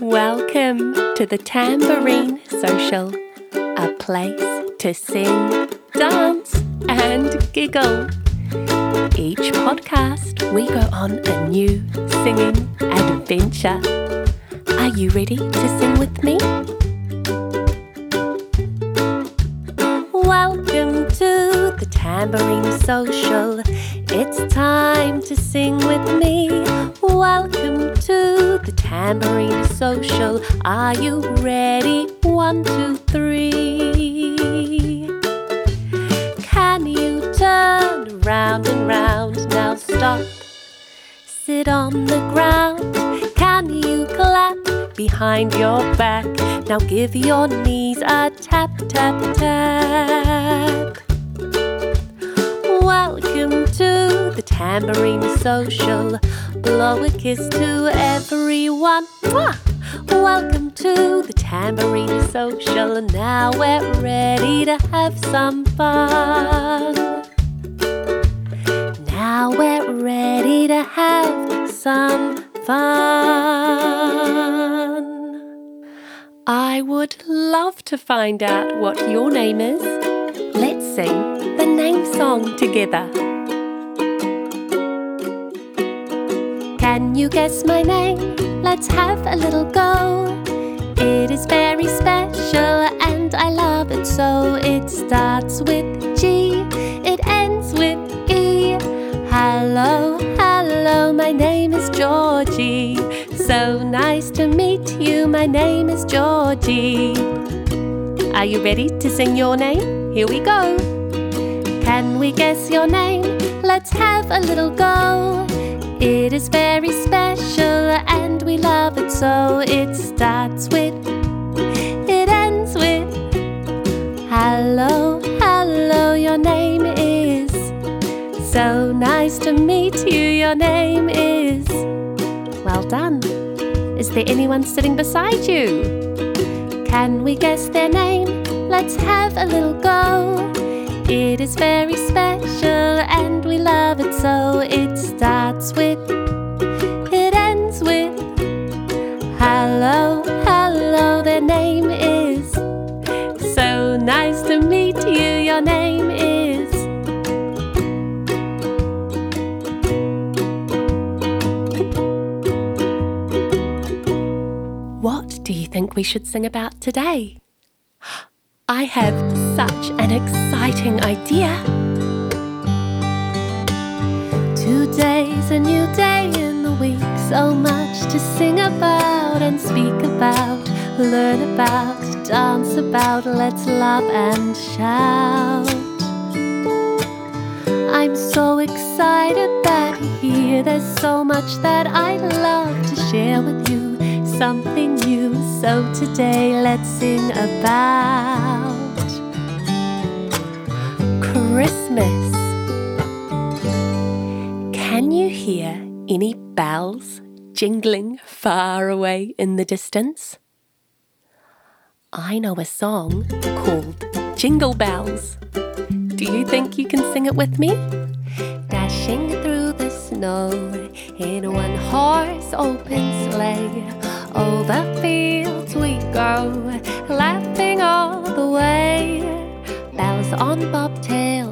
Welcome to the Tambourine Social, a place to sing, dance, and giggle. Each podcast, we go on a new singing adventure. Are you ready to sing with me? Welcome to the Tambourine Social. It's time to sing with me. Welcome to Tambourine Social. Are you ready? One, two, three. Can you turn round and round? Now stop. Sit on the ground. Can you clap behind your back? Now give your knees a tap, tap, tap. Tambourine Social. Blow a kiss to everyone. Mwah! Welcome to the Tambourine Social. Now we're ready to have some fun. Now we're ready to have some fun. I would love to find out what your name is. Let's sing the name song together. Can you guess my name? Let's have a little go. It is very special and I love it so. It starts with G, it ends with E. Hello, hello, my name is Georgie. So nice to meet you, my name is Georgie. Are you ready to sing your name? Here we go. Can we guess your name? Let's have a little go. It is very special and we love it so. It starts with, it ends with. Hello, hello, your name is. So nice to meet you, your name is. Well done. Is there anyone sitting beside you? Can we guess their name? Let's have a little go. It is very special and we love it so. It starts with, it ends with. Hello, hello, their name is. So nice to meet you, your name is. What do you think we should sing about today? I have such an exciting idea. Today's a new day in the week, so much to sing about and speak about, learn about, dance about. Let's laugh and shout. I'm so excited that here. There's so much that I'd love to share with you, something new. So today, let's sing about Can you hear any bells jingling far away in the distance? I know a song called Jingle Bells. Do you think you can sing it with me? Dashing through the snow in one horse open sleigh. Over fields we go, laughing all the way. Bells on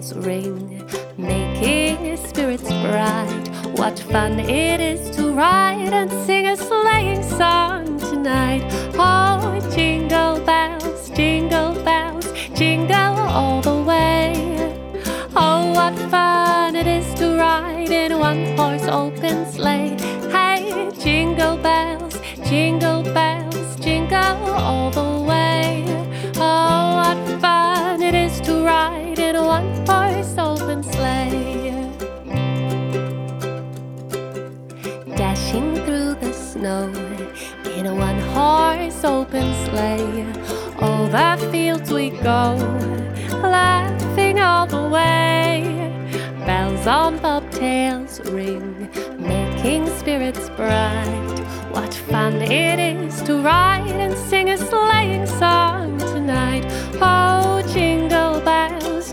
bobtails ring, making spirits bright. What fun it is to ride and sing a sleighing song tonight. Oh, jingle bells, jingle bells, jingle all the way. Oh, what fun it is to ride in a one horse open sleigh. Hey, jingle bells, jingle bells, jingle all the way. Oh, what fun it is to ride in a one horse open sleigh. Dashing through the snow in a one horse open sleigh. Over fields we go, laughing all the way. Bells on bobtails ring, making spirits bright. What fun it is to ride and sing a sleighing song tonight. Oh, jingle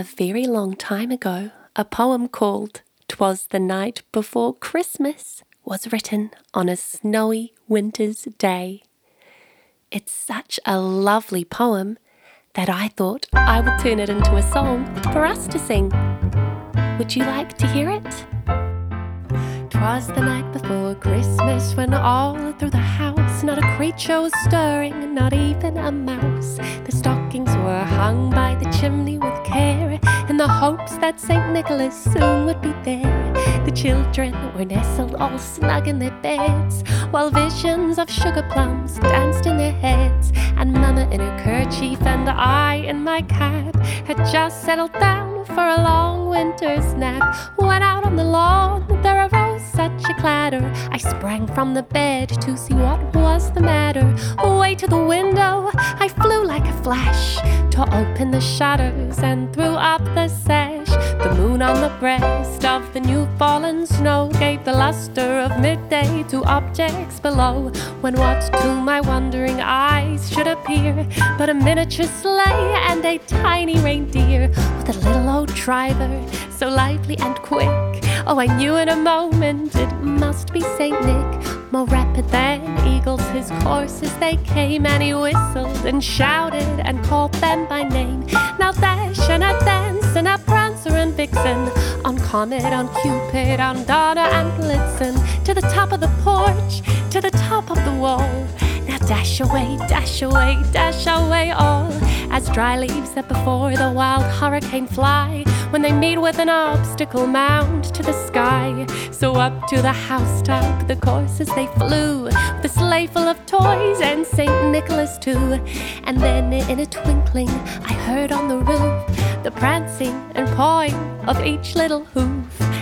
A very long time ago, a poem called "'Twas the Night Before Christmas was written on a snowy winter's day. It's such a lovely poem that I thought I would turn it into a song for us to sing. Would you like to hear it? Twas the night before Christmas when all through the house not a creature was stirring, not even a mouse. The stockings were hung by the chimney with care in the hopes that St. Nicholas soon would be there. The children were nestled all snug in their beds, while visions of sugar plums danced in their heads. And Mama in her kerchief and I in my cap had just settled down for a long winter's nap. Went out on the lawn, there arose such a clatter. I sprang from the bed to see what was the matter. Away to the window, I flew like a flash to open the shutters and threw up the sash. The moon on the breast of the new fallen snow gave the luster of midday to objects below. When what to my wondering eyes should appear but a miniature sleigh and a tiny reindeer with a little old driver, so lively and quick. Oh, I knew in a moment it must be Saint Nick. More rapid than eagles, his courses they came, and he whistled and shouted and called them by name. Now dash and a dance and a prancer and vixen, on Comet, on Cupid, on Donner and Blitzen, to the top of the porch, to the top of the wall. Dash away, dash away, dash away all as dry leaves that before the wild hurricane fly when they meet with an obstacle mound to the sky. So up to the housetop the coursers they flew, a sleigh full of toys and Saint Nicholas too. And then in a twinkling I heard on the roof the prancing and pawing of each little hoof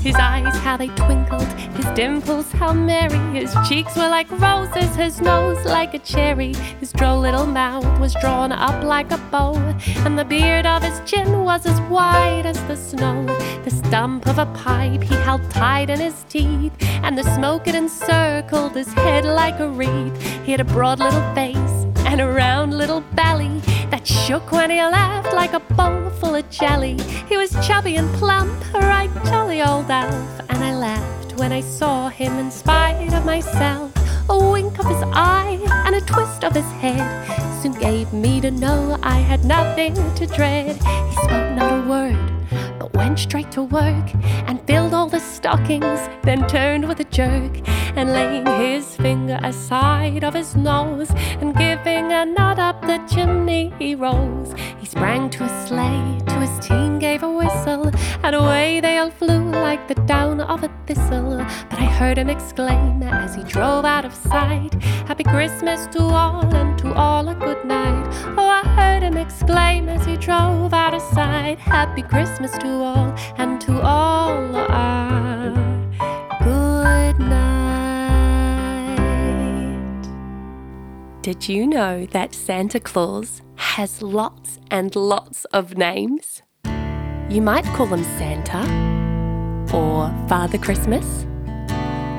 His eyes, how they twinkled, his dimples, how merry. His cheeks were like roses, his nose like a cherry. His droll little mouth was drawn up like a bow, and the beard of his chin was as white as the snow. The stump of a pipe he held tight in his teeth, and the smoke it encircled his head like a wreath. He had a broad little face and a round little belly that shook when he laughed like a bowl full of jelly. He was chubby and plump, a right jolly old elf, and I laughed when I saw him in spite of myself. A wink of his eye and a twist of his head soon gave me to know I had nothing to dread. He spoke not a word went straight to work and filled all the stockings, then turned with a jerk and laying his finger aside of his nose and giving a nod up the chimney he rose. He sprang to a sleigh, to his team gave a whistle, and away they all flew like the down of a thistle. But I heard him exclaim as he drove out of sight, Happy Christmas to all and to all a good night. Oh, I heard him exclaim as he drove out of sight, Happy Christmas to all and to all a good night. Did you know that Santa Claus has lots and lots of names? You might call him Santa, or Father Christmas,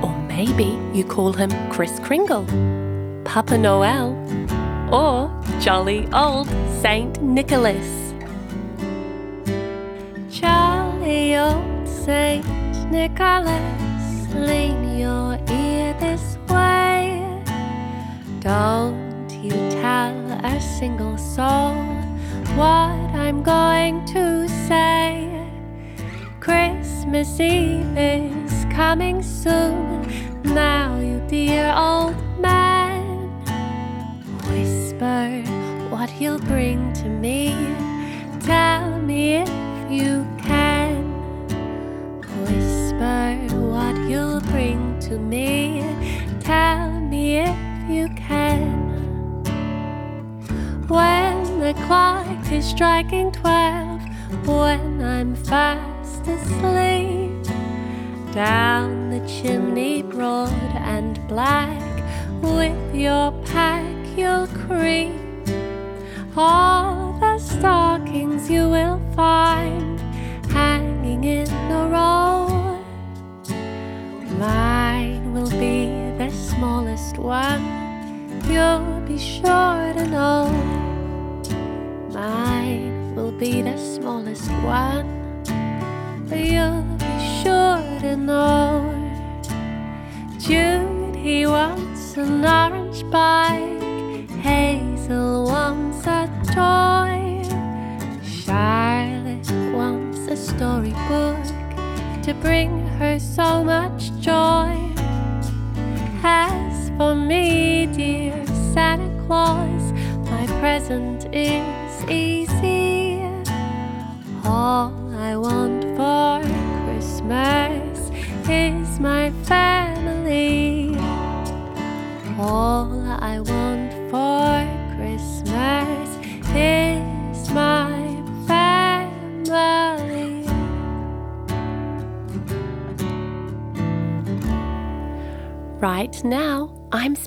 or maybe you call him Kris Kringle, Papa Noel, or jolly old Saint Nicholas. Jolly old Saint Nicholas, lean your ear this way. Don't you tell a single soul what I'm going to say. Christmas Eve is coming soon. Now, you dear old man, whisper what you'll bring to me. Tell me if you can. Whisper what you'll bring to me. Tell me if you can. When the clock is striking twelve, when I'm fast asleep, down the chimney broad and black. With your pack, you'll creep all the stockings you will find hanging in a row. Mine will be the smallest one, you'll be sure to know. Mine will be the smallest one, you'll be sure to know. Jude, he wants an orange bike. Hazel wants a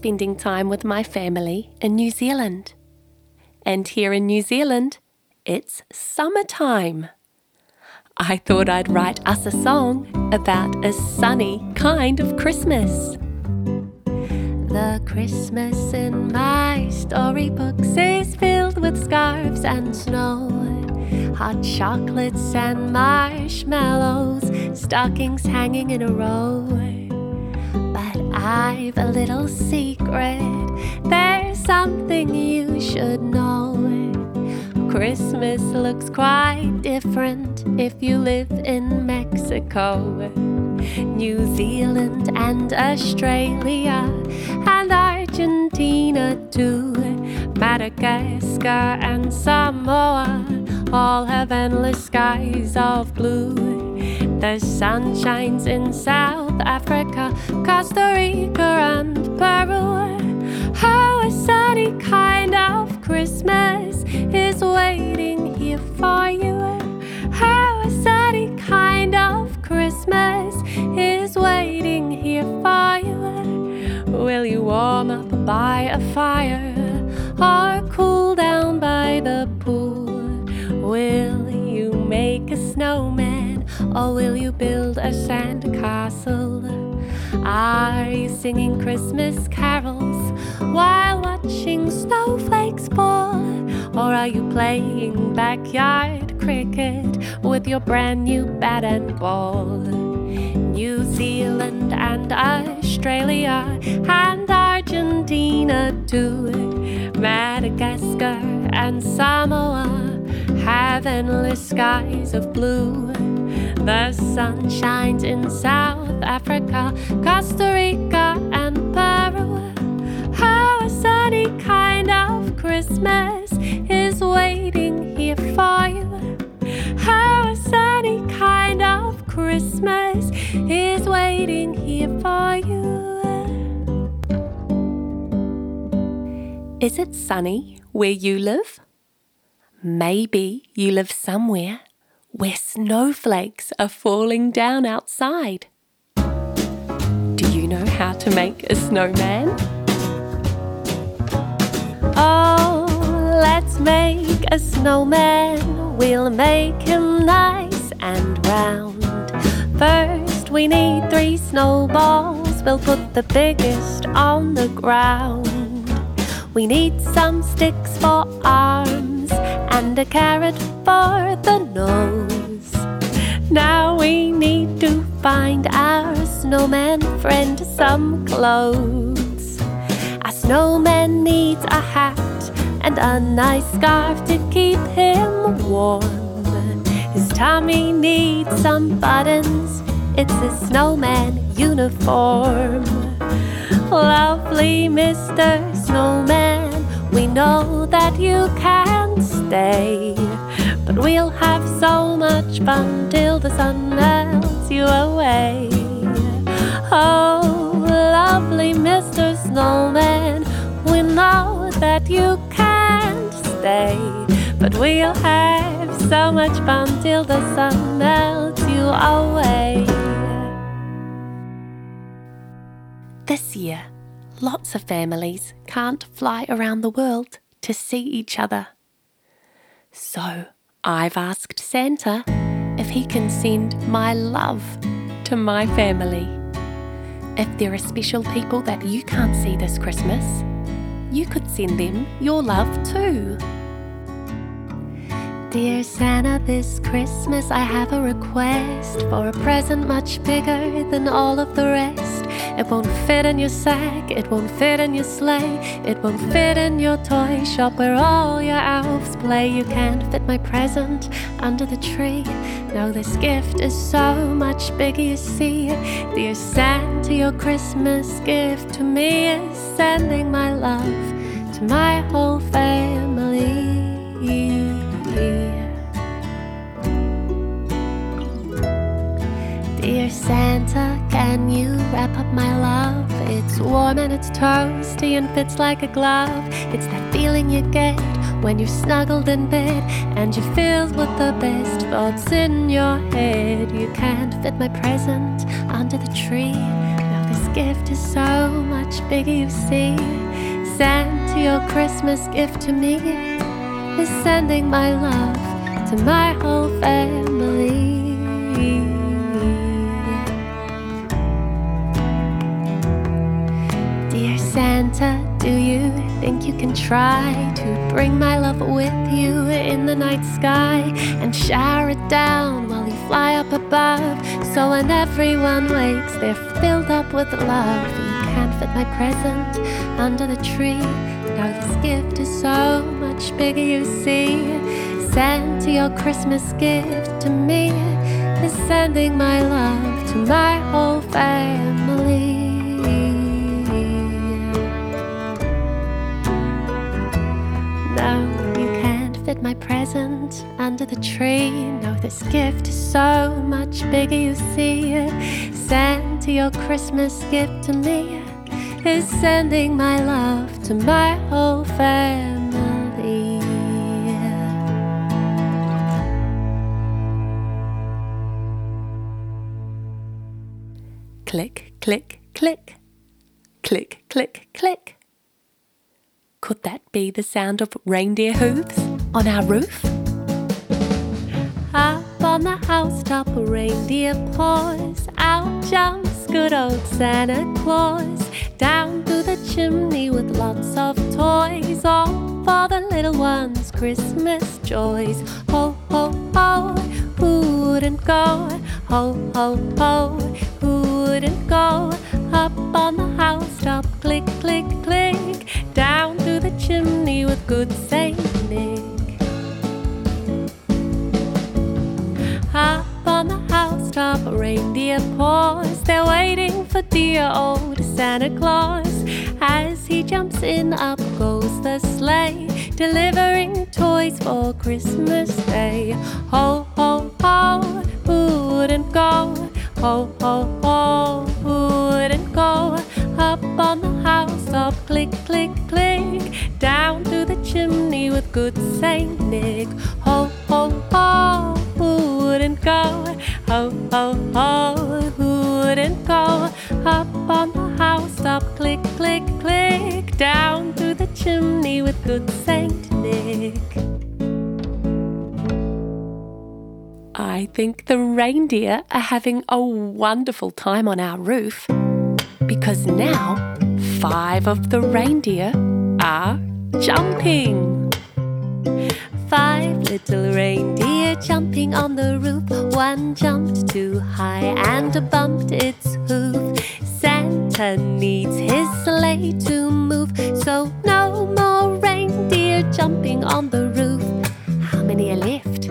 spending time with my family in New Zealand. And here in New Zealand, it's summertime. I thought I'd write us a song about a sunny kind of Christmas. The Christmas in my storybooks is filled with scarves and snow, hot chocolates and marshmallows, stockings hanging in a row. I've a little secret, there's something you should know. Christmas looks quite different if you live in Mexico. New Zealand and Australia and Argentina too. Madagascar and Samoa all have endless skies of blue. The sun shines in South Africa, Costa Rica, and Peru. How a sunny kind of Christmas is waiting here for you. How a sunny kind of Christmas is waiting here for you. Will you warm up by a fire or cool down by the pool? Will you make a snowman or will you build a sand castle? Are you singing Christmas carols while watching snowflakes fall? Or are you playing backyard cricket with your brand new bat and ball? New Zealand and Australia and Argentina too. It Madagascar and Samoa have endless skies of blue. The sun shines in South Africa, Costa Rica, and Peru. How a sunny kind of Christmas is waiting here for you. How a sunny kind of Christmas is waiting here for you. Is it sunny where you live? Maybe you live somewhere where snowflakes are falling down outside. Do you know how to make a snowman? Oh, let's make a snowman. We'll make him nice and round. First, we need three snowballs. We'll put the biggest on the ground. We need some sticks for arms and a carrot for the nose. Now we need to find our snowman friend some clothes. A snowman needs a hat and a nice scarf to keep him warm. His tummy needs some buttons, it's a snowman uniform. Lovely Mr. Snowman, we know that you can stay. But we'll have so much fun till the sun melts you away. Oh, lovely Mr. Snowman, we know that you can't stay. But we'll have so much fun till the sun melts you away. This year, lots of families can't fly around the world to see each other. So I've asked Santa if he can send my love to my family. If there are special people that you can't see this Christmas, you could send them your love too. Dear Santa, this Christmas I have a request for a present much bigger than all of the rest. It won't fit in your sack, it won't fit in your sleigh, it won't fit in your toy shop where all your elves play. You can't fit my present under the tree. No, this gift is so much bigger, you see. Dear Santa, your Christmas gift to me is sending my love to my whole family. Dear Santa, can you wrap up my love? It's warm and it's toasty and fits like a glove. It's that feeling you get when you're snuggled in bed and you're filled with the best thoughts in your head. You can't fit my present under the tree. Now, this gift is so much bigger, you see. Santa, your Christmas gift to me is sending my love to my whole family. Think you can try to bring my love with you in the night sky and shower it down while you fly up above? So when everyone wakes, they're filled up with love. You can't fit my present under the tree. Now this gift is so much bigger, you see. Santa, your Christmas gift to me is sending my love to my whole family. My present under the tree. No, this gift is so much bigger, you see. Santa, your Christmas gift to me is sending my love to my whole family. Click, click, click. Click, click, click. Could that be the sound of reindeer hooves on our roof? Up on the housetop, a reindeer paws. Out jumps good old Santa Claus. Down through the chimney with lots of toys. All for the little ones' Christmas joys. Ho, ho, ho, who wouldn't go? Ho, ho, ho, who wouldn't go? Up on the housetop, click, click, click. Down through the chimney with good Saint Nick. Housetop, reindeer paws. They're waiting for dear old Santa Claus. As he jumps in, up goes the sleigh, delivering toys for Christmas Day. Ho, ho, ho, who wouldn't go? Ho, ho, ho, who wouldn't go? Up on the house, housetop, click, click, click. Down through the chimney with good Saint Nick. Ho, ho, ho, who wouldn't go? Ho, ho, ho, who wouldn't go? Up on the housetop, click, click, click. Down through the chimney with good Saint Nick. I think the reindeer are having a wonderful time on our roof because now five of the reindeer are jumping. Five little reindeer jumping on the roof. One jumped too high and bumped its hoof. Santa needs his sleigh to move, so no more reindeer jumping on the roof. How many are left?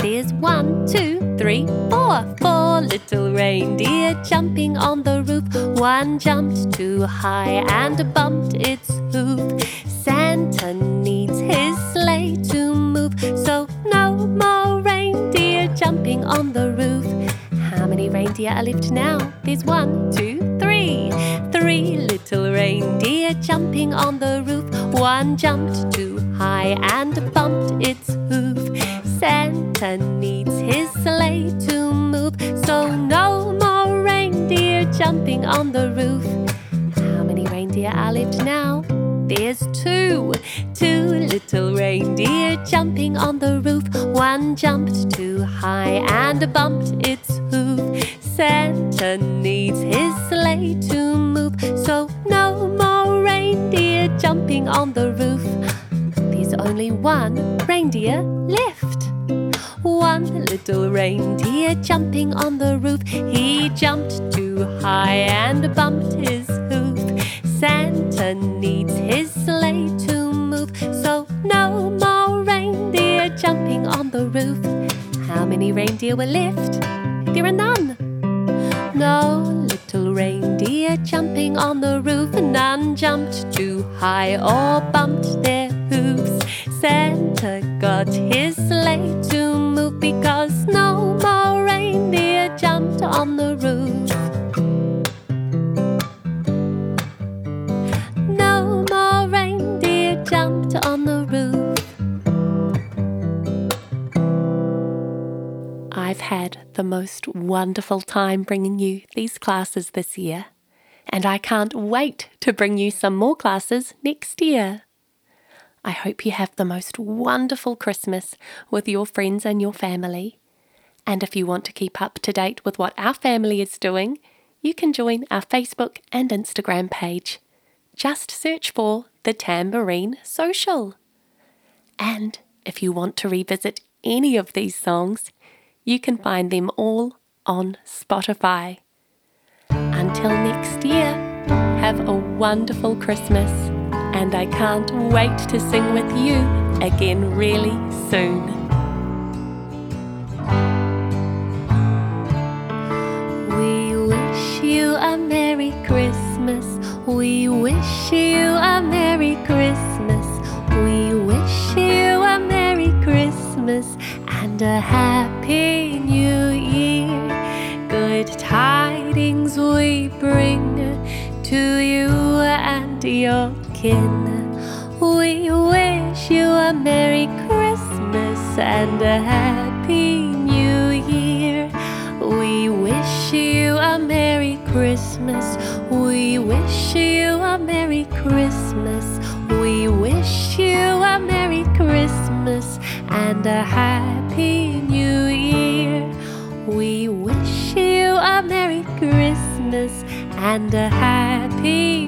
There's one, two, three, four. Four little reindeer jumping on the roof. One jumped too high and bumped its hoof. Santa needs his sleigh to no more reindeer jumping on the roof. How many reindeer are left now? There's one, two, three. Three little reindeer jumping on the roof. One jumped too high and bumped its hoof. Santa needs his sleigh to move, so no more reindeer jumping on the roof. How many reindeer are left now? There's two, two little reindeer jumping on the roof. One jumped too high and bumped its hoof. Santa needs his sleigh to move, so no more reindeer jumping on the roof. There's only one reindeer left. One little reindeer jumping on the roof. He jumped too high and bumped his hoof. Santa needs his sleigh to move, so no more reindeer jumping on the roof. How many reindeer were left? There are none. No little reindeer jumping on the roof, none jumped too high or bumped their hooves. Santa got his sleigh to move because no more reindeer jumped on the roof. I've had the most wonderful time bringing you these classes this year, and I can't wait to bring you some more classes next year. I hope you have the most wonderful Christmas with your friends and your family. And if you want to keep up to date with what our family is doing, you can join our Facebook and Instagram page. Just search for the Tambourine Social. And if you want to revisit any of these songs, you can find them all on Spotify. Until next year, have a wonderful Christmas, and I can't wait to sing with you again really soon. We wish you a Merry Christmas. We wish you a Merry Christmas. We wish you a Merry Christmas and a Happy New Year. Good tidings we bring to you and your kin. We wish you a Merry Christmas and a Happy New Year. We wish you a Merry Christmas. We wish you a Merry Christmas. We wish you a Merry Christmas and a Happy Christmas and a Happy